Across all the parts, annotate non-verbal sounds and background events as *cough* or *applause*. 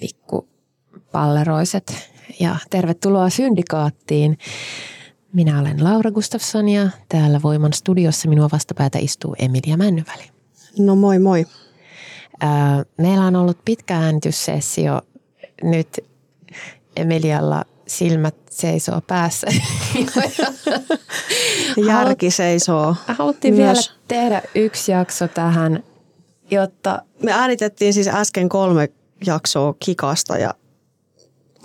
Hei, pikku palleroiset ja tervetuloa Syndikaattiin. Minä olen Laura Gustafsson ja täällä Voiman studiossa minua vastapäätä istuu Emilia Männyväli. No moi moi. Meillä on ollut pitkä äänityssessio. Nyt Emilialla silmät seisoo päässä. *laughs* Järki seisoo. Haluttiin myös. vielä tehdä yksi jakso tähän jotta... Me äänitettiin siis äsken kolme jaksoa kikasta ja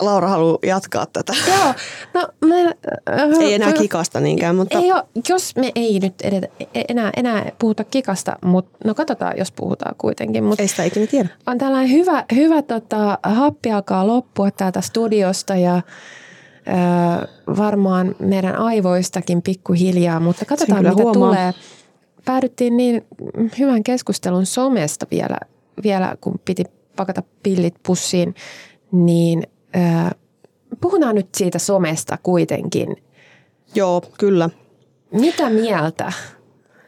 Laura haluaa jatkaa tätä. Joo, no me, äh, Ei enää kikasta niinkään, mutta... Ei ole, jos me ei nyt edetä, e- enää, enää puhuta kikasta, mutta no katsotaan, jos puhutaan kuitenkin. Mut ei sitä ikinä tiedä. On tällainen hyvä, hyvä tota, happi alkaa loppua täältä studiosta ja ö, varmaan meidän aivoistakin pikkuhiljaa, mutta katsotaan mitä huomaa. tulee päädyttiin niin hyvän keskustelun somesta vielä, vielä kun piti pakata pillit pussiin, niin äh, puhutaan nyt siitä somesta kuitenkin. Joo, kyllä. Mitä mieltä?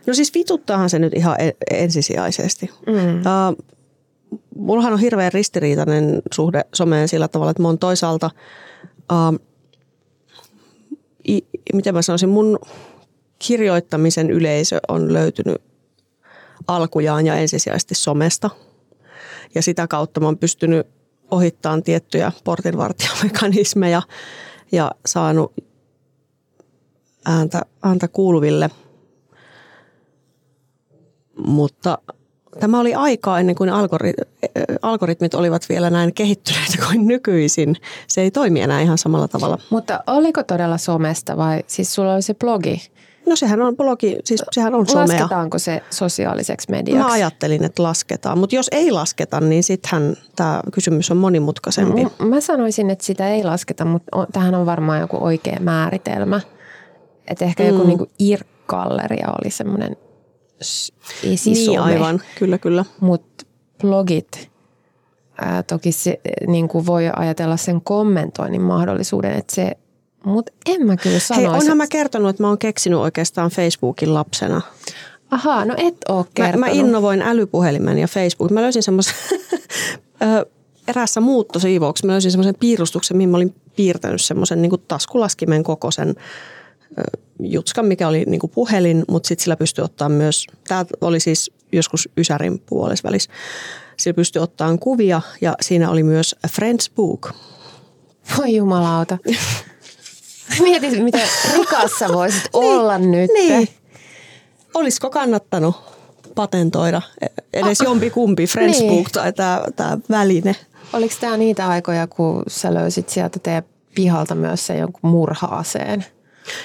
No siis vituttaahan se nyt ihan e- ensisijaisesti. Mm. Uh, mullahan on hirveän ristiriitainen suhde someen sillä tavalla, että mä oon toisaalta, uh, i, miten mä sanoisin, mun kirjoittamisen yleisö on löytynyt alkujaan ja ensisijaisesti somesta. Ja sitä kautta mä oon pystynyt ohittamaan tiettyjä portinvartijamekanismeja ja saanut ääntä, ääntä kuuluville. Mutta tämä oli aikaa ennen kuin algoritmit olivat vielä näin kehittyneitä *laughs* kuin nykyisin. Se ei toimi enää ihan samalla tavalla. Mutta oliko todella somesta vai siis sulla oli se blogi? No sehän on blogi, siis sehän on somea. Lasketaanko se sosiaaliseksi mediaksi? Mä ajattelin, että lasketaan, mutta jos ei lasketa, niin sittenhän tämä kysymys on monimutkaisempi. No, mä sanoisin, että sitä ei lasketa, mutta tähän on varmaan joku oikea määritelmä. Että ehkä mm. joku niinku IRC-galleria oli semmoinen esisome. Niin aivan, kyllä kyllä. Mutta blogit, ää, toki se, niin kuin voi ajatella sen kommentoinnin mahdollisuuden, että se mutta en mä kyllä sanoisi. Hei, onhan mä kertonut, että mä oon keksinyt oikeastaan Facebookin lapsena. Ahaa, no et oo kertonut. Mä, mä innovoin älypuhelimen ja Facebook. Mä löysin semmoisen *laughs* eräässä muuttosiivouksessa, mä löysin semmoisen piirustuksen, mihin mä olin piirtänyt semmoisen niin taskulaskimen kokoisen jutskan, mikä oli niin kuin puhelin, mutta sitten sillä pystyi ottaa myös, tämä oli siis joskus Ysärin puolesvälis, sillä pystyi ottamaan kuvia ja siinä oli myös Friends Book. Voi jumalauta. *laughs* Mietin, miten rikassa voisit niin, olla nyt. Niin. Olisiko kannattanut patentoida edes jompikumpi Friendsbook niin. tai tämä, tämä väline? Oliko tämä niitä aikoja, kun sä löysit sieltä teidän pihalta myös sen jonkun murhaaseen?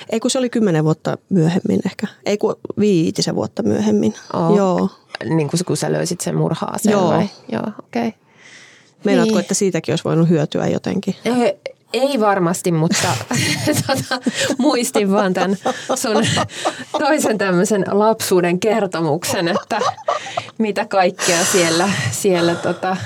Ei kun se oli kymmenen vuotta myöhemmin ehkä. Ei kun viitisen vuotta myöhemmin. Oh. Joo. Niin kuin kun sä löysit sen murhaaseen Joo. vai? Joo, okei. Okay. Meinaatko, niin. että siitäkin olisi voinut hyötyä jotenkin? Ei varmasti, mutta *laughs* tota, muistin vaan tämän sun toisen tämmöisen lapsuuden kertomuksen, että mitä kaikkea siellä, siellä tota,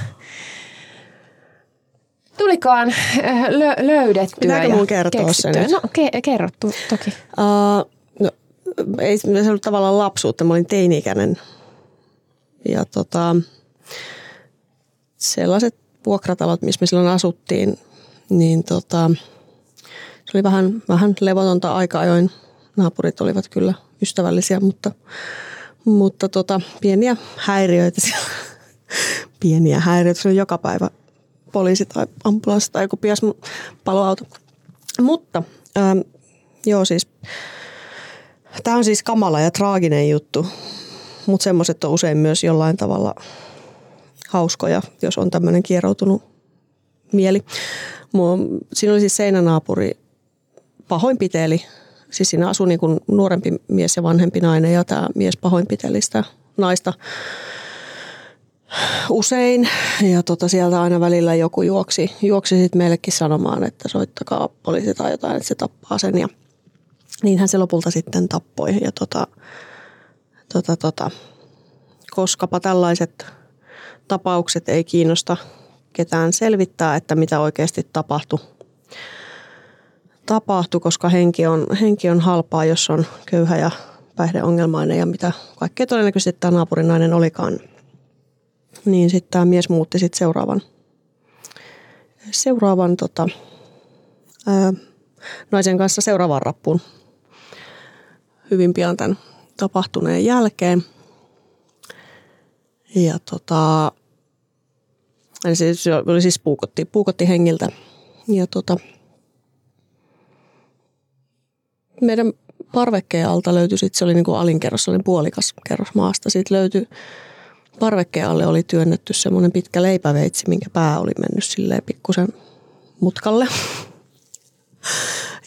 tulikaan äh, lö, löydettyä Pitääkö mun kertoa sen No ke, kerro toki. Uh, no, ei se ollut tavallaan lapsuutta, mä olin teini-ikäinen. Ja tota, sellaiset vuokratalot, missä me silloin asuttiin, niin tota, se oli vähän, vähän levotonta aika ajoin. Naapurit olivat kyllä ystävällisiä, mutta, mutta tota, pieniä häiriöitä siellä. *laughs* pieniä häiriöitä. Se oli joka päivä poliisi tai ambulanssi tai joku pias paloauto. Mutta ähm, joo siis Tämä on siis kamala ja traaginen juttu, mutta semmoiset on usein myös jollain tavalla hauskoja, jos on tämmöinen kieroutunut mieli. Siinä oli siis seinänaapuri pahoinpiteli. Siis siinä asui niin kuin nuorempi mies ja vanhempi nainen ja tämä mies pahoinpiteli sitä naista usein. Ja tota, sieltä aina välillä joku juoksi, juoksi sitten meillekin sanomaan, että soittakaa poliisi tai jotain, että se tappaa sen. Ja niinhän se lopulta sitten tappoi. Ja tota, tota, tota, koskapa tällaiset tapaukset ei kiinnosta ketään selvittää, että mitä oikeasti tapahtui. Tapahtui, koska henki on, henki on halpaa, jos on köyhä ja päihdeongelmainen ja mitä kaikkea todennäköisesti tämä naapurinainen olikaan. Niin sitten tämä mies muutti sitten seuraavan, seuraavan tota, ää, naisen kanssa seuraavaan rappuun hyvin pian tämän tapahtuneen jälkeen. Ja tota, Eli se, se oli siis puukotti, puukotti hengiltä. Ja tota, meidän parvekkeen alta löytyi sitten, se oli niin kuin alinkerros, se oli puolikas kerros maasta. Sitten löytyi, parvekkeen alle oli työnnetty semmoinen pitkä leipäveitsi, minkä pää oli mennyt silleen pikkusen mutkalle.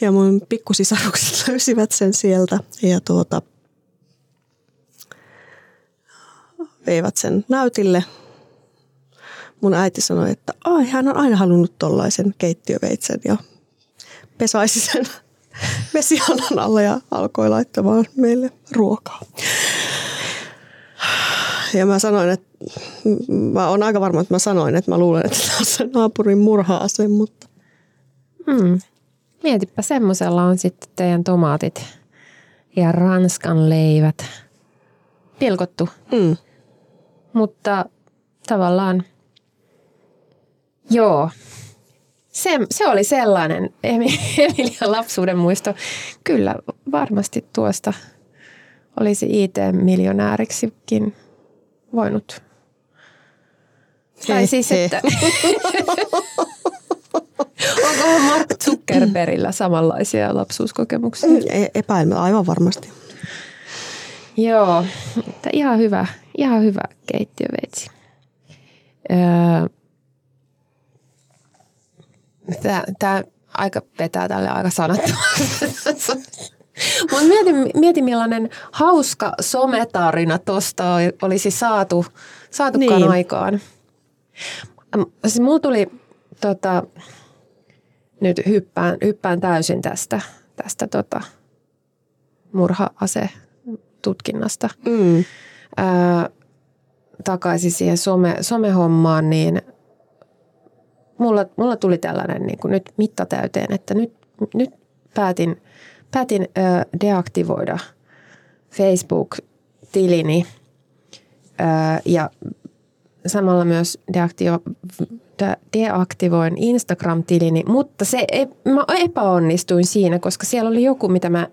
Ja mun pikkusisarukset *laughs* löysivät sen sieltä ja tuota, veivät sen näytille mun äiti sanoi, että Ai, hän on aina halunnut tollaisen keittiöveitsen ja pesaisi sen *laughs* vesihanan alla ja alkoi laittamaan meille ruokaa. Ja mä sanoin, että mä oon aika varma, että mä sanoin, että mä luulen, että tämä on se naapurin murhaa mutta... Hmm. Mietipä, semmoisella on sitten teidän tomaatit ja ranskan leivät pilkottu. Hmm. Mutta tavallaan Joo. Se, se oli sellainen *laughs* Emilian lapsuuden muisto. Kyllä varmasti tuosta olisi IT-miljonääriksikin voinut. Tai siis, että... *laughs* Onko Mark Zuckerbergillä samanlaisia lapsuuskokemuksia? Mm, e- epäilmä, aivan varmasti. Joo, että ihan hyvä, ihan hyvä keittiöveitsi. Öö, Tämä, tämä aika vetää tälle aika sanattomasti. Mutta mietin, mietin, millainen hauska sometarina tuosta olisi saatu, saatukaan niin. aikaan. Siis mulla tuli, tota, nyt hyppään, hyppään täysin tästä, tästä tota, murha-ase-tutkinnasta. Mm. Öö, takaisin siihen some, somehommaan, niin mulla, mulla tuli tällainen niin kuin nyt mitta täyteen, että nyt, nyt päätin, päätin ö, deaktivoida Facebook-tilini ö, ja samalla myös deaktio, de, deaktivoin Instagram-tilini, mutta se, mä epäonnistuin siinä, koska siellä oli joku, mitä mä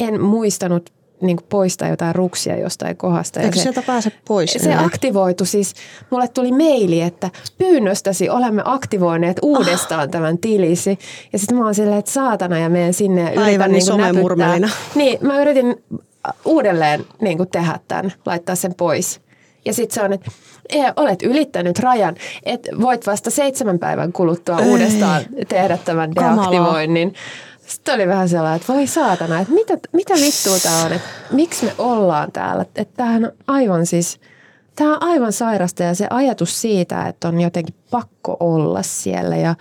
en muistanut niin kuin poistaa jotain ruksia jostain kohdasta. Eikö se, sieltä pääse pois? Se enää? aktivoitu siis. Mulle tuli maili, että pyynnöstäsi olemme aktivoineet uudestaan ah. tämän tilisi. Ja sitten mä oon silleen, että saatana ja menen sinne ja yritän niin näpyttää. Niin, mä yritin uudelleen niin kuin tehdä tämän, laittaa sen pois. Ja sitten se on, että e, olet ylittänyt rajan, että voit vasta seitsemän päivän kuluttua Ei. uudestaan tehdä tämän deaktivoinnin. Kamalaa. Sitten oli vähän sellainen, että voi saatana, että mitä, mitä vittua tämä on, että miksi me ollaan täällä. Että tämähän on aivan siis, tämä on aivan sairasta ja se ajatus siitä, että on jotenkin pakko olla siellä ja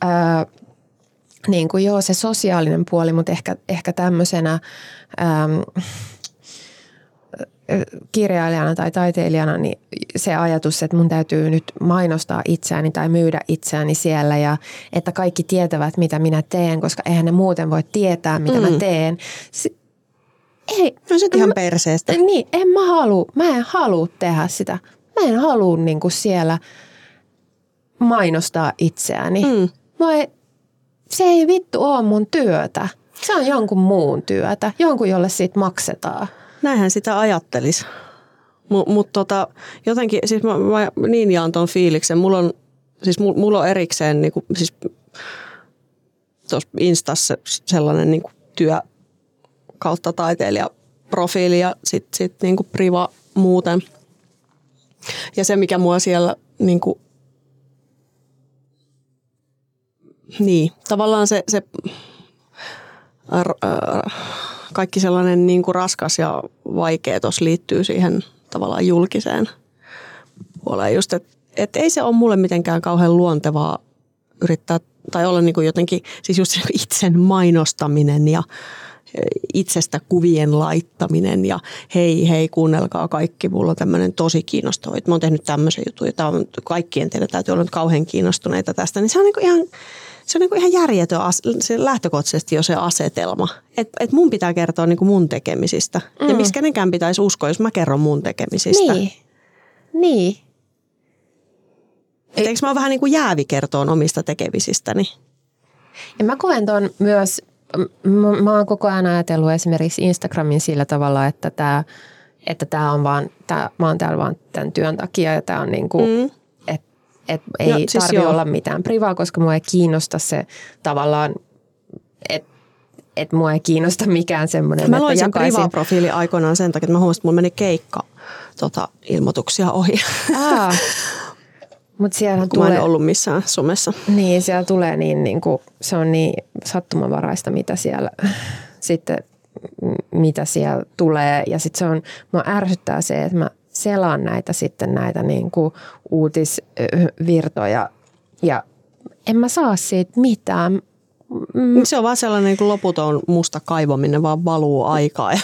ää, niin kuin joo se sosiaalinen puoli, mutta ehkä, ehkä tämmöisenä ää, kirjailijana tai taiteilijana niin se ajatus, että mun täytyy nyt mainostaa itseäni tai myydä itseäni siellä ja että kaikki tietävät, mitä minä teen, koska eihän ne muuten voi tietää, mitä mm. mä teen. Se, ei. No sit ihan mä, perseestä. Niin, en mä halua, mä en halua tehdä sitä. Mä en halua niin kuin siellä mainostaa itseäni. Mm. Mä ei, se ei vittu ole mun työtä. Se on jonkun muun työtä, jonkun jolle siitä maksetaan. Näinhän sitä ajattelisi. Mutta mut tota, jotenkin, siis mä, mä niin jaan tuon fiiliksen. Mulla on, siis mulla on erikseen niin kuin, siis tuossa Instassa sellainen niin kuin työ, kautta taiteilijaprofiili ja sitten sit niinku priva muuten. Ja se, mikä mua siellä niinku, niin, tavallaan se, se r, r, kaikki sellainen niinku raskas ja vaikea tuossa liittyy siihen tavallaan julkiseen puoleen. Just, että et ei se ole mulle mitenkään kauhean luontevaa yrittää tai olla niin kuin jotenkin, siis just *laughs* itsen mainostaminen ja e, itsestä kuvien laittaminen ja hei, hei, kuunnelkaa kaikki, mulla on tämmöinen tosi kiinnostava, että mä oon tehnyt tämmöisen jutun ja tämä on kaikkien teidän täytyy olla nyt kauhean kiinnostuneita tästä, niin se on niin kuin ihan, se on niin kuin ihan järjetön se lähtökohtaisesti jo se asetelma. Että et mun pitää kertoa niin kuin mun tekemisistä. Mm. Ja miksi kenenkään pitäisi uskoa, jos mä kerron mun tekemisistä. Niin. Niin. Et eikö mä ole vähän niin kuin jäävi kertoon omista tekemisistäni? Ja mä koen ton myös, mä, mä oon koko ajan ajatellut esimerkiksi Instagramin sillä tavalla, että tämä että tää on vaan, tää, mä oon täällä vaan tämän työn takia ja tämä on niin kuin, mm. Et ei no, siis tarvi joo. olla mitään privaa, koska mua ei kiinnosta se tavallaan, että että mua ei kiinnosta mikään semmoinen, Mä loin sen jakaisin... profiili aikoinaan sen takia, että mä huomasin, että mulla meni keikka tota, ilmoituksia ohi. Aa, *laughs* Mutta siellä Kun tulee... Mä en ollut missään somessa. Niin, siellä tulee niin, niin kuin, se on niin sattumanvaraista, mitä siellä *laughs* sitten mitä siellä tulee. Ja sitten se on, mua ärsyttää se, että mä selaan näitä sitten näitä niin kuin uutisvirtoja ja en mä saa siitä mitään. Mm. Se on vaan sellainen niin loputon musta kaivaminen, vaan valuu aikaa ja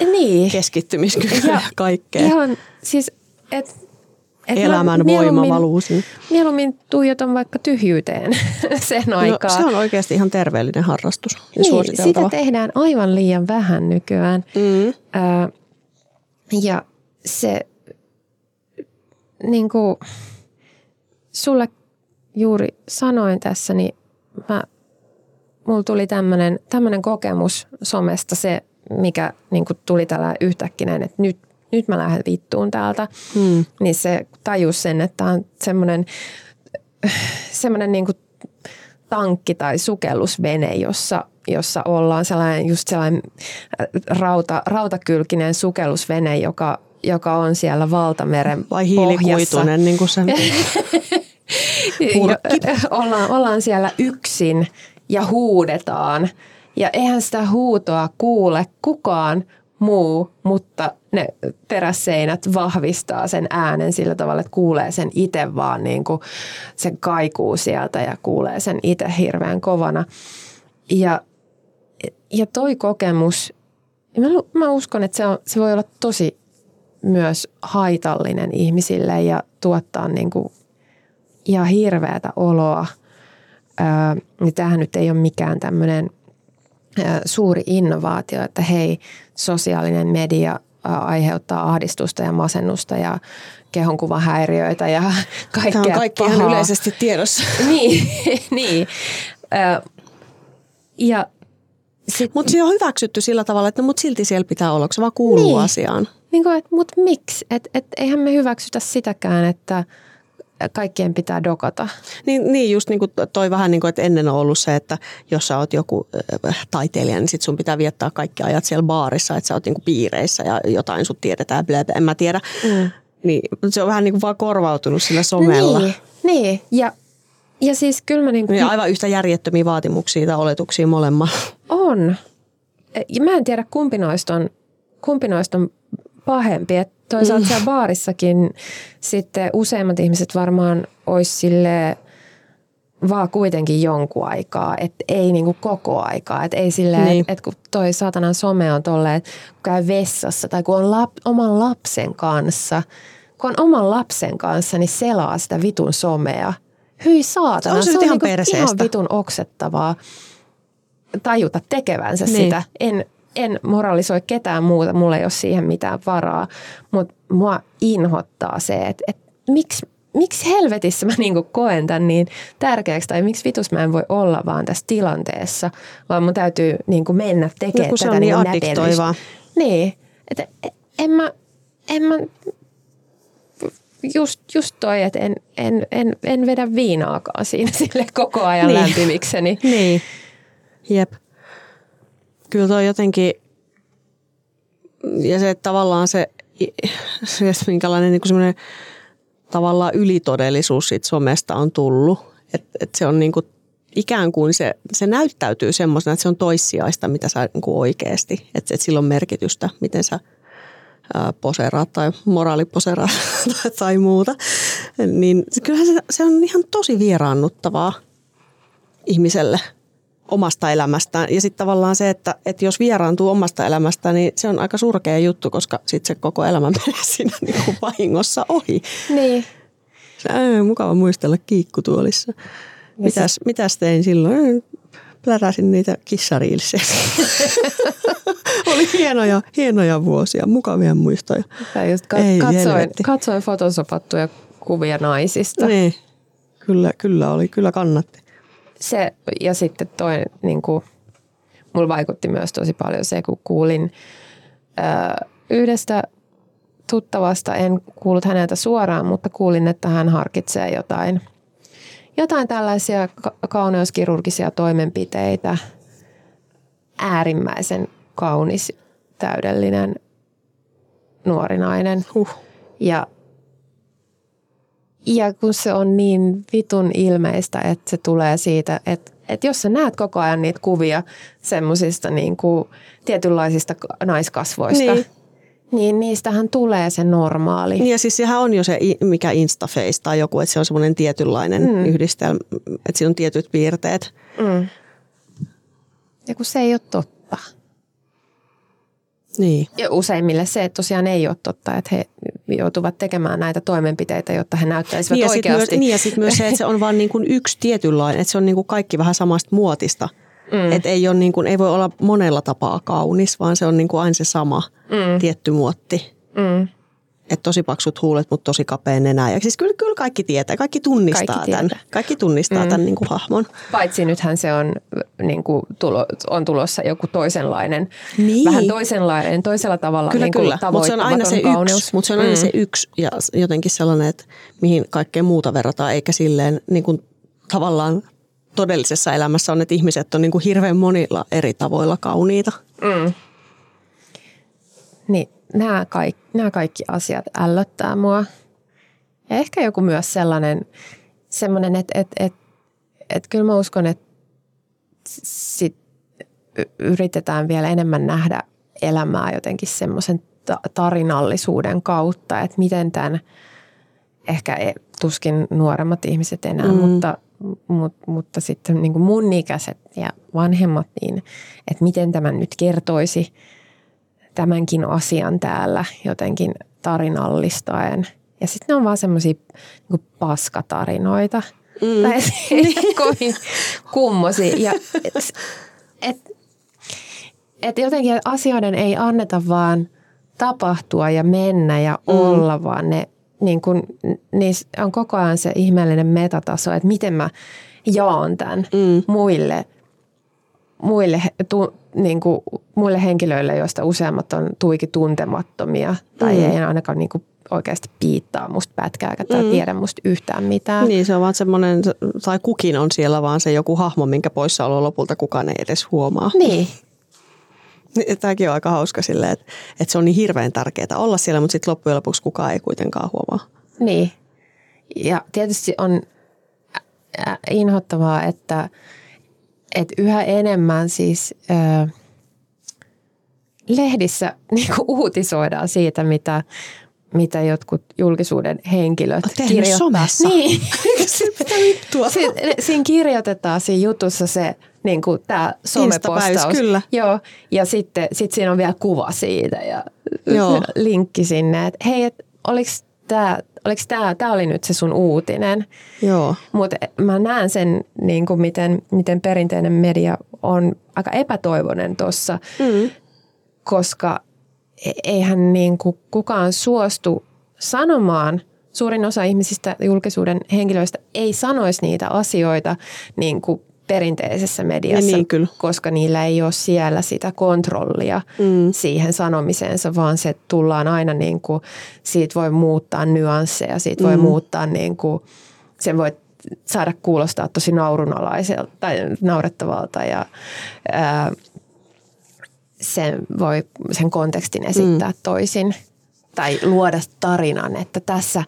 niin. keskittymiskykyä ja, ja kaikkea. Ihan, siis, että et Elämän voima valuu sinne. Mieluummin tuijotan vaikka tyhjyyteen *laughs* sen no, aikaa. se on oikeasti ihan terveellinen harrastus ja niin, sitä tehdään aivan liian vähän nykyään. Mm. Ja se, niin kuin sulle juuri sanoin tässä, niin mä, mulla tuli tämmöinen kokemus somesta, se mikä niin kuin tuli tällä yhtäkkinen, että nyt nyt mä lähden vittuun täältä, hmm. niin se tajus sen, että on semmoinen semmoinen niin kuin tankki tai sukellusvene, jossa, jossa ollaan sellainen, just sellainen äh, rauta, rautakylkinen sukellusvene, joka, joka on siellä valtameren Vai hiilikuitunen, niin kuin se *laughs* ollaan, ollaan siellä yksin ja huudetaan. Ja eihän sitä huutoa kuule kukaan muu, mutta ne terässeinät vahvistaa sen äänen sillä tavalla, että kuulee sen itse vaan niin kuin sen kaikuu sieltä ja kuulee sen itse hirveän kovana. Ja, ja toi kokemus, mä, mä uskon, että se, on, se voi olla tosi myös haitallinen ihmisille ja tuottaa niin kuin ihan hirveätä oloa. Öö, tämähän nyt ei ole mikään tämmöinen suuri innovaatio, että hei, sosiaalinen media aiheuttaa ahdistusta ja masennusta ja kehonkuvahäiriöitä ja *laughs* kaikkea Tämä on kaikki pahaa. ihan yleisesti tiedossa. *laughs* niin, *laughs* niin. Ja mutta se on hyväksytty sillä tavalla, että mut silti siellä pitää olla, se vaan kuuluu niin. asiaan. Niin kuin, että mut miksi? Et, et, eihän me hyväksytä sitäkään, että – kaikkien pitää dokata. Niin, niin just niin kuin toi vähän niin kuin, että ennen on ollut se, että jos sä oot joku taiteilija, niin sit sun pitää viettää kaikki ajat siellä baarissa, että sä oot niin kuin piireissä ja jotain sut tiedetään, blä, en mä tiedä. Mm. Niin, se on vähän niin kuin vaan korvautunut sillä somella. Niin, niin. ja ja siis kyllä mä niin kuin... Ja aivan yhtä järjettömiä vaatimuksia tai oletuksia molemmilla. On. Ja mä en tiedä kumpi noista on, kumpi noista on pahempi. Et toisaalta mm. siellä baarissakin sitten useimmat ihmiset varmaan olisi sille vaan kuitenkin jonkun aikaa, että ei niinku koko aikaa. Että ei silleen, niin. että et kun toi saatanan some on tolleen, että kun käy vessassa tai kun on lap, oman lapsen kanssa, kun on oman lapsen kanssa, niin selaa sitä vitun somea. Hyi saatana, on se, se on ihan, niinku ihan vitun oksettavaa tajuta tekevänsä niin. sitä. En, en moralisoi ketään muuta, mulla ei ole siihen mitään varaa, mutta mua inhottaa se, että, että miksi, miksi helvetissä mä niinku koen tämän niin tärkeäksi tai miksi vitus mä en voi olla vaan tässä tilanteessa, vaan mun täytyy niinku mennä tekemään no, tätä on niin addiktoivaa. Niin, että en mä, en mä just, just toi, että en, en, en, en vedä viinaakaan siinä *laughs* sille koko ajan niin. lämpimikseni. Niin, jep kyllä toi jotenkin, ja se tavallaan se, *laughs* se minkälainen niin semmoinen tavallaan ylitodellisuus siitä somesta on tullut. Että et se on niin kuin ikään kuin se, se näyttäytyy semmoisena, että se on toissijaista, mitä sä niin kuin oikeasti. Että et sillä on merkitystä, miten sä poseraat tai moraaliposeraat *laughs* tai muuta. Niin kyllähän se, se on ihan tosi vieraannuttavaa ihmiselle omasta elämästään. Ja sitten tavallaan se, että, että jos vieraantuu omasta elämästään, niin se on aika surkea juttu, koska sitten se koko elämä *laughs* menee siinä niin kuin vahingossa ohi. Niin. Se on mukava muistella kiikkutuolissa. Mitäs, mitäs tein silloin? Pläräsin niitä kissariilsejä. *laughs* Oli hienoja, hienoja vuosia, mukavia muistoja. Just ka- Ei, katsoin, katsoin fotosopattuja kuvia naisista. Niin, kyllä, kyllä oli, kyllä kannatti. Se, ja sitten toi, niin kuin, mulla vaikutti myös tosi paljon se, kun kuulin ää, yhdestä tuttavasta, en kuullut häneltä suoraan, mutta kuulin, että hän harkitsee jotain, jotain tällaisia kauneuskirurgisia toimenpiteitä. Äärimmäisen kaunis, täydellinen nuori nainen. Huh. Ja, ja kun se on niin vitun ilmeistä, että se tulee siitä, että, että jos sä näet koko ajan niitä kuvia semmoisista niin kuin tietynlaisista naiskasvoista, niin. Niin niistähän tulee se normaali. Niin ja siis sehän on jo se, mikä Instaface tai joku, että se on semmoinen tietynlainen mm. yhdistelmä, että siinä on tietyt piirteet. Mm. Ja kun se ei ole totta. Niin. Ja useimmille se että tosiaan ei ole totta, että he joutuvat tekemään näitä toimenpiteitä, jotta he näyttäisivät niin oikeasti. Myös, niin ja sitten myös se, että se on vain niin kuin yksi tietynlainen, että se on niin kuin kaikki vähän samasta muotista. Mm. Että ei, ole niin kuin, ei voi olla monella tapaa kaunis, vaan se on niin kuin aina se sama mm. tietty muotti. Mm. Että tosi paksut huulet, mutta tosi kapea nenä. Ja siis kyllä, kyllä kaikki tietää, kaikki tunnistaa kaikki tämän. Kaikki tunnistaa mm. tämän niin kuin hahmon. Paitsi nythän se on, niin kuin, tulo, on tulossa joku toisenlainen, niin. vähän toisenlainen, toisella tavalla kyllä, niin kuin kyllä. Mutta se on aina se kauneus. yksi, mutta se on aina mm. se yksi ja jotenkin sellainen, että mihin kaikkea muuta verrataan, eikä silleen niin kuin tavallaan todellisessa elämässä on, että ihmiset on niin kuin hirveän monilla eri tavoilla kauniita. Mm. Niin, nämä kaikki, nämä kaikki asiat ällöttää mua. Ja ehkä joku myös sellainen, sellainen että että että että kyllä mä uskon, että sit yritetään vielä enemmän nähdä elämää jotenkin semmoisen tarinallisuuden kautta, että miten tämän, ehkä e, tuskin nuoremmat ihmiset enää, mm. mutta, mutta, mutta sitten niin kuin mun ikäiset ja vanhemmat, niin että miten tämän nyt kertoisi – tämänkin asian täällä jotenkin tarinallistaen. Ja sitten ne on vaan semmoisia niin paskatarinoita. Mm. Tai *laughs* kovin kummosia. Ja et, et, et jotenkin asioiden ei anneta vaan tapahtua ja mennä ja mm. olla, vaan ne niin kun, niissä on koko ajan se ihmeellinen metataso, että miten mä jaan tämän mm. muille, muille tu, niin kuin muille henkilöille, joista useammat on tuiki tuntemattomia tai mm. ei ainakaan niin kuin oikeasti piittaa musta pätkääkään tai mm. tiedä musta yhtään mitään. Niin, se on vaan semmoinen, tai kukin on siellä vaan se joku hahmo, minkä poissaolo lopulta kukaan ei edes huomaa. Niin. Tämäkin on aika hauska silleen, että, että se on niin hirveän tärkeää olla siellä, mutta sitten loppujen lopuksi kukaan ei kuitenkaan huomaa. Niin. Ja tietysti on inhottavaa, että että yhä enemmän siis ö, lehdissä *laughs* niin uutisoidaan siitä, mitä, mitä jotkut julkisuuden henkilöt kirjoittaa. somessa. Niin. *laughs* Mitä vittua? Si- siinä kirjoitetaan siinä jutussa se niin kuin tämä somepostaus. kyllä. Joo, ja sitten sit siinä on vielä kuva siitä ja Joo. linkki sinne, että hei, et, oliko tämä oliko tämä, tämä oli nyt se sun uutinen. Joo. Mutta mä näen sen, niin kuin miten, miten perinteinen media on aika epätoivoinen tuossa, mm. koska e-, eihän niin kuin kukaan suostu sanomaan, suurin osa ihmisistä, julkisuuden henkilöistä ei sanoisi niitä asioita niin kuin perinteisessä mediassa, niin, kyllä. koska niillä ei ole siellä sitä kontrollia mm. siihen sanomiseensa, vaan se tullaan aina niin kuin, siitä voi muuttaa nyansseja, siitä voi mm. muuttaa niin kuin, sen voi saada kuulostaa tosi naurunalaiselta tai naurettavalta ja ää, sen voi sen kontekstin esittää mm. toisin tai luoda tarinan, että tässä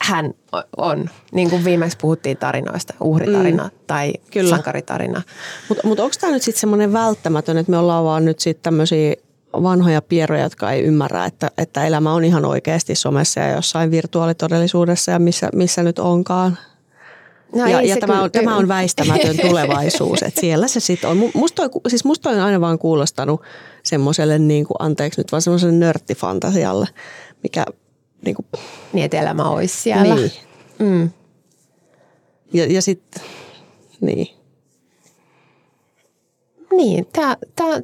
hän on, niin kuin viimeksi puhuttiin tarinoista, uhritarina mm. tai Kyllä. sankaritarina. Mutta mut onko tämä nyt sitten semmoinen välttämätön, että me ollaan vaan nyt sitten tämmöisiä vanhoja pieroja, jotka ei ymmärrä, että, että elämä on ihan oikeasti somessa ja jossain virtuaalitodellisuudessa ja missä, missä nyt onkaan. No ja, ja tämä, on, tämä on väistämätön *laughs* tulevaisuus, että siellä se sitten on. Musta toi, siis musta on aina vaan kuulostanut semmoiselle, niin kuin, anteeksi nyt vaan semmoiselle nörttifantasialle, mikä niin kuin... Niin, että elämä olisi siellä. Niin. Mm. Ja, ja sitten, niin. Niin,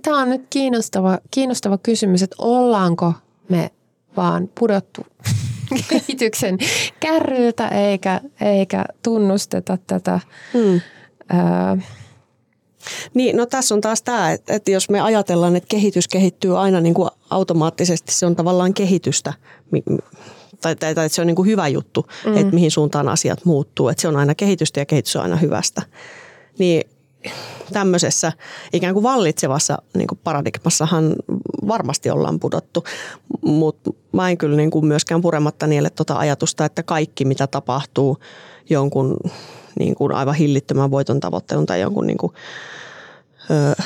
tämä on nyt kiinnostava, kiinnostava kysymys, että ollaanko me vaan pudottu *laughs* kehityksen kärryltä eikä, eikä tunnusteta tätä. Hmm. Ää, niin, no tässä on taas tämä, että, että jos me ajatellaan, että kehitys kehittyy aina niin kuin automaattisesti, se on tavallaan kehitystä, tai, tai, tai että se on niin kuin hyvä juttu, mm. että mihin suuntaan asiat muuttuu, että se on aina kehitystä ja kehitys on aina hyvästä. Niin tämmöisessä ikään kuin vallitsevassa niin kuin paradigmassahan varmasti ollaan pudottu, mutta mä en kyllä niin kuin myöskään purematta niille tuota ajatusta, että kaikki mitä tapahtuu jonkun niin kuin aivan hillittömän voiton tavoittelun tai jonkun niin kuin,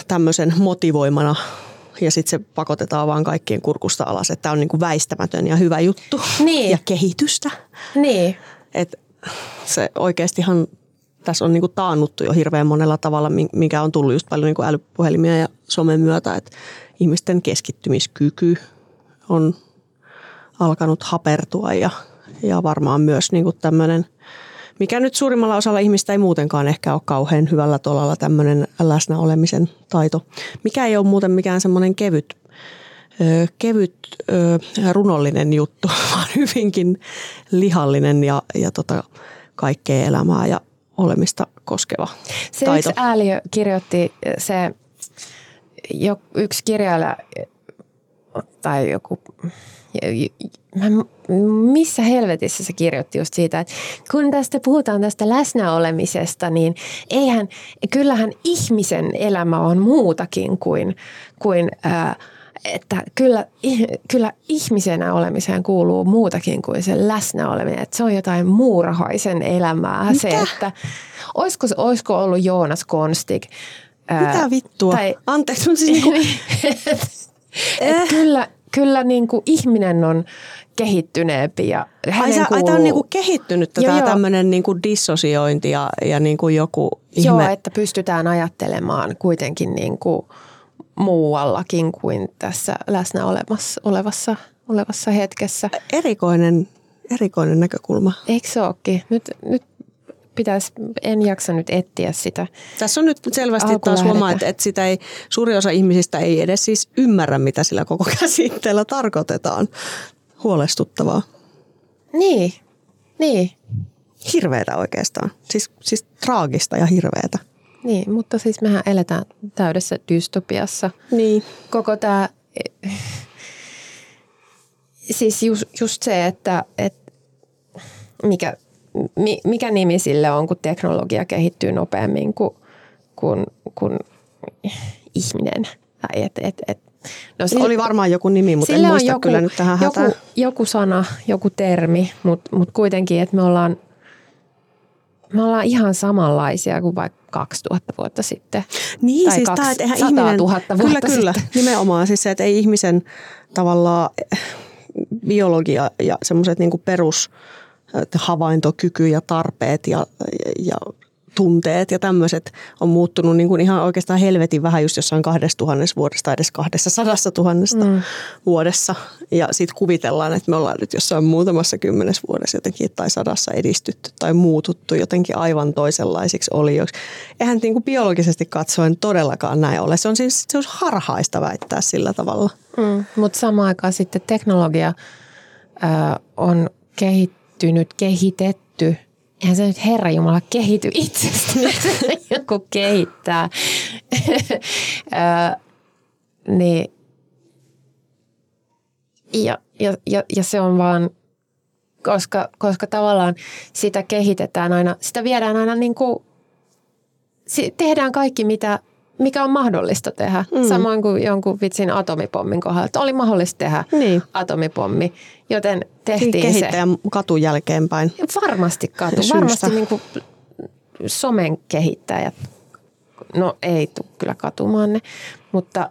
tämmöisen motivoimana ja sitten se pakotetaan vaan kaikkien kurkusta alas, että tämä on niin kuin väistämätön ja hyvä juttu niin. ja kehitystä. Niin. Et se oikeastihan tässä on niinku taannuttu jo hirveän monella tavalla, mikä on tullut just paljon niinku älypuhelimia ja somen myötä, että ihmisten keskittymiskyky on alkanut hapertua ja, ja varmaan myös niinku tämmöinen, mikä nyt suurimmalla osalla ihmistä ei muutenkaan ehkä ole kauhean hyvällä tolalla tämmöinen läsnäolemisen taito, mikä ei ole muuten mikään semmoinen kevyt kevyt runollinen juttu, *laughs* vaan hyvinkin lihallinen ja, ja tota, kaikkea elämää ja olemista koskeva se taito. yksi ääliö kirjoitti, se jo, yksi kirjailija tai joku, missä helvetissä se kirjoitti just siitä, että kun tästä puhutaan tästä läsnäolemisesta, niin eihän, kyllähän ihmisen elämä on muutakin kuin, kuin ää, että kyllä, kyllä ihmisenä olemiseen kuuluu muutakin kuin se läsnäoleminen. Että se on jotain muurahaisen elämää. Mitä? Se, että olisiko, olisiko ollut Joonas Konstig. Mitä vittua? Tai, Anteeksi, siis *laughs* niin kuin... eh. kyllä, kyllä niin kuin ihminen on kehittyneempi. Ja ai, sä, kuuluu... ai tämä on niin kuin kehittynyt tämä tämmöinen niin kuin dissosiointi ja, ja niin kuin joku ihme. Joo, että pystytään ajattelemaan kuitenkin niin kuin – muuallakin kuin tässä läsnä olevassa, olevassa, olevassa hetkessä. Erikoinen, erikoinen näkökulma. Eikö se olekin? Nyt, nyt pitäisi, en jaksa nyt etsiä sitä. Tässä on nyt selvästi taas huomaa, että, että sitä ei, suuri osa ihmisistä ei edes siis ymmärrä, mitä sillä koko *laughs* käsitteellä tarkoitetaan. Huolestuttavaa. Niin, niin. Hirveetä oikeastaan. Siis, siis traagista ja hirveetä. Niin, mutta siis mehän eletään täydessä dystopiassa. Niin. Koko tämä, siis just, just se, että, että mikä, mikä nimi sille on, kun teknologia kehittyy nopeammin kuin, kuin, kuin ihminen. Tai et, et, et, No, sille, oli varmaan joku nimi, mutta en muista joku, kyllä nyt tähän joku, joku sana, joku termi, mutta, mutta kuitenkin, että me ollaan me ollaan ihan samanlaisia kuin vaikka 2000 vuotta sitten. Niin, tai siis tämä, että eihän ihminen, 000 vuotta kyllä, kyllä, sitten. nimenomaan siis se, että ei ihmisen tavallaan biologia ja semmoiset niin perus havaintokyky ja tarpeet ja, ja tunteet ja tämmöiset on muuttunut niin kuin ihan oikeastaan helvetin vähän just jossain kahdessa tuhannessa vuodessa tai edes kahdessa sadassa tuhannesta mm. vuodessa. Ja sitten kuvitellaan, että me ollaan nyt jossain muutamassa kymmenes vuodessa jotenkin tai sadassa edistytty tai muututtu jotenkin aivan toisenlaisiksi olijoiksi. Eihän niin kuin biologisesti katsoen todellakaan näin ole. Se on siis se on harhaista väittää sillä tavalla. Mm. Mutta samaan aikaan sitten teknologia äh, on kehittynyt, kehitetty – eihän se nyt Herra Jumala kehity itsestä, *laughs* joku kehittää. *laughs* niin, ja, ja, ja, ja se on vaan, koska, koska tavallaan sitä kehitetään aina, sitä viedään aina niin kuin, tehdään kaikki mitä, mikä on mahdollista tehdä. Mm. Samoin kuin jonkun vitsin atomipommin kohdalla, että oli mahdollista tehdä niin. atomipommi, joten tehtiin Kehittäjä se. katu jälkeenpäin. Varmasti katu. Syystä. Varmasti niin kuin somen kehittäjät, no ei tule kyllä katumaan ne, mutta,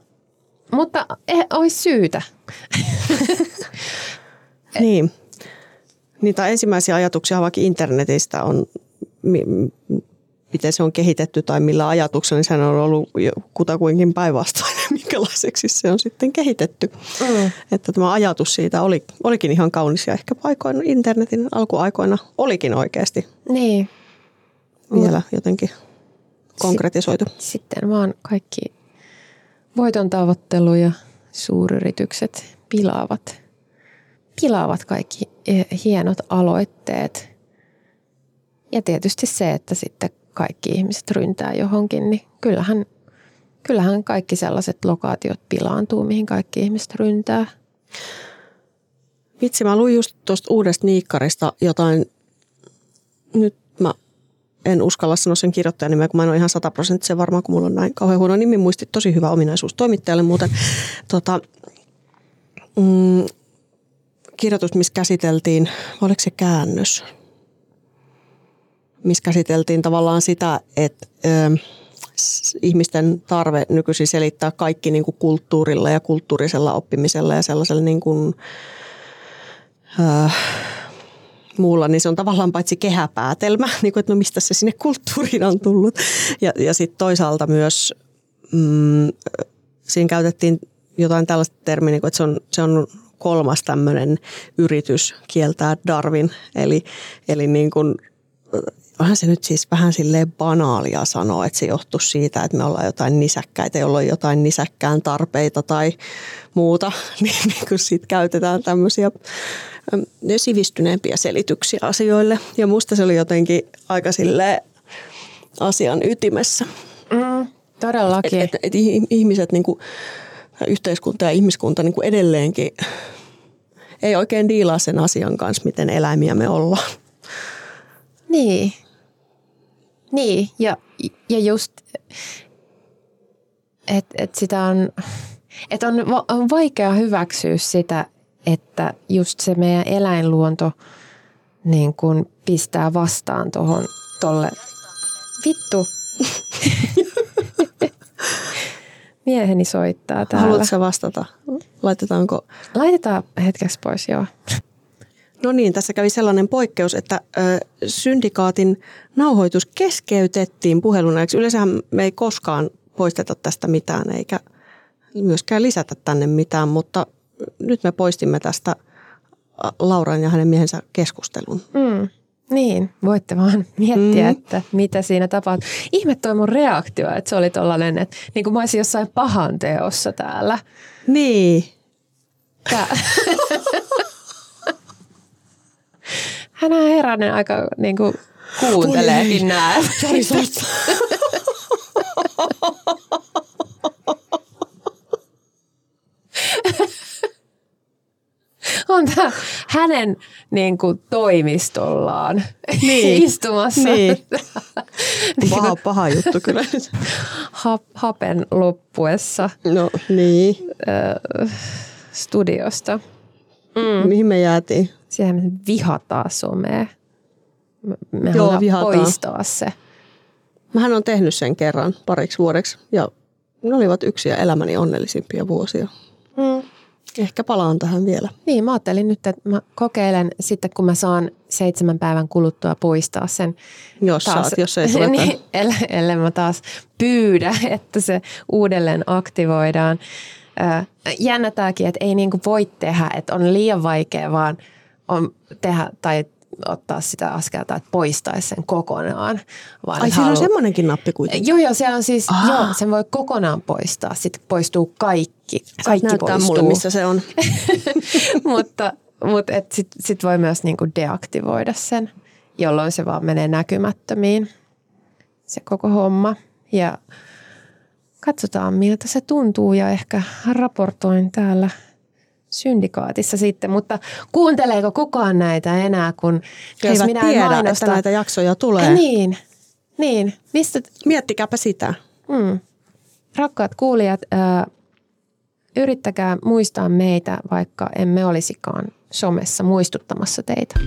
mutta eh, olisi syytä. *laughs* niin. Niitä ensimmäisiä ajatuksia vaikka internetistä on miten se on kehitetty tai millä ajatuksella, niin sehän on ollut kutakuinkin päinvastainen, *laughs* minkälaiseksi se on sitten kehitetty. Mm. Että tämä ajatus siitä oli, olikin ihan kaunis ja ehkä paikoina, internetin alkuaikoina olikin oikeasti niin. vielä jotenkin konkretisoitu. Sitten, sitten vaan kaikki voiton tavoittelu ja suuryritykset pilaavat, pilaavat kaikki eh, hienot aloitteet. Ja tietysti se, että sitten kaikki ihmiset ryntää johonkin, niin kyllähän, kyllähän kaikki sellaiset lokaatiot pilaantuu, mihin kaikki ihmiset ryntää. Vitsi, mä luin just tuosta uudesta niikkarista jotain, nyt mä en uskalla sanoa sen kirjoittajan nimeä, kun mä en ole ihan sataprosenttisen varma, kun mulla on näin kauhean huono nimi muisti. Tosi hyvä ominaisuus toimittajalle muuten. Tota, mm, kirjoitus, missä käsiteltiin, oliko se käännös? Missä käsiteltiin tavallaan sitä, että ö, ihmisten tarve nykyisin selittää kaikki niin kuin kulttuurilla ja kulttuurisella oppimisella ja sellaisella niin kuin, ö, muulla, niin se on tavallaan paitsi kehäpäätelmä, *laughs* niin kuin, että no mistä se sinne kulttuuriin on tullut. Ja, ja sitten toisaalta myös mm, siinä käytettiin jotain tällaista termiä, niin kuin, että se on, se on kolmas tämmöinen yritys kieltää Darwin, eli, eli niin kuin onhan se nyt siis vähän silleen banaalia sanoa, että se johtuu siitä, että me ollaan jotain nisäkkäitä, jolla on jotain nisäkkään tarpeita tai muuta, *laughs* niin, niin kun sitten käytetään tämmöisiä sivistyneempiä selityksiä asioille. Ja musta se oli jotenkin aika sille asian ytimessä. Mm, todellakin. Et, et, et ihmiset, niin kuin, yhteiskunta ja ihmiskunta niin kuin edelleenkin ei oikein diilaa sen asian kanssa, miten eläimiä me ollaan. Niin, niin, ja, ja just, että et sitä on, että on, on vaikea hyväksyä sitä, että just se meidän eläinluonto niin kun pistää vastaan tuohon tolle. Vittu. *laughs* Mieheni soittaa täällä. Haluatko vastata? Laitetaanko? Laitetaan hetkeksi pois, joo. No niin, tässä kävi sellainen poikkeus, että ö, syndikaatin nauhoitus keskeytettiin puhelun ajaksi. Yleensähän me ei koskaan poisteta tästä mitään eikä myöskään lisätä tänne mitään, mutta nyt me poistimme tästä Lauran ja hänen miehensä keskustelun. Mm. Niin, voitte vaan *laughs* miettiä, mm. että mitä siinä tapahtuu. Ihme toi mun reaktio, että se oli tollainen, että niin kuin mä olisin jossain pahan teossa täällä. Niin. Tää. *laughs* hän on herännyt aika niin kuin, kuunteleekin nämä. on tämä hänen niin kuin, toimistollaan niin. istumassa. *laughs* Niin. paha, paha juttu kyllä. Ha, hapen loppuessa. No niin. studiosta. Mm. Mihin me jäätiin? Siihen me vihataan somea. Me Joo, vihataan. poistaa se. Mähän on tehnyt sen kerran pariksi vuodeksi ja ne olivat yksi ja elämäni onnellisimpia vuosia. Mm. Ehkä palaan tähän vielä. Niin, mä ajattelin nyt, että mä kokeilen sitten, kun mä saan seitsemän päivän kuluttua poistaa sen. Jos taas, saat, jos ei tule *laughs* niin, ellei, ellei mä taas pyydä, että se uudelleen aktivoidaan jännä tämäkin, että ei niinku voi tehdä, että on liian vaikea vaan on tehdä tai ottaa sitä askelta, että poistaisi sen kokonaan. Vaan Ai, siellä halu... on semmoinenkin nappi kuitenkin. Joo, joo, siellä on siis, Aha. joo, sen voi kokonaan poistaa. Sitten poistuu kaikki. Kaikki näyttää poistuu. mulle, missä se on. *laughs* *laughs* mutta mutta sitten sit voi myös niinku deaktivoida sen, jolloin se vaan menee näkymättömiin, se koko homma. Ja katsotaan miltä se tuntuu ja ehkä raportoin täällä syndikaatissa sitten, mutta kuunteleeko kukaan näitä enää, kun He jos minä tiedä, mainosta... että näitä jaksoja tulee. Niin, niin. Mistä... Miettikääpä sitä. Mm. rakkaat kuulijat, yrittäkää muistaa meitä, vaikka emme olisikaan somessa muistuttamassa teitä.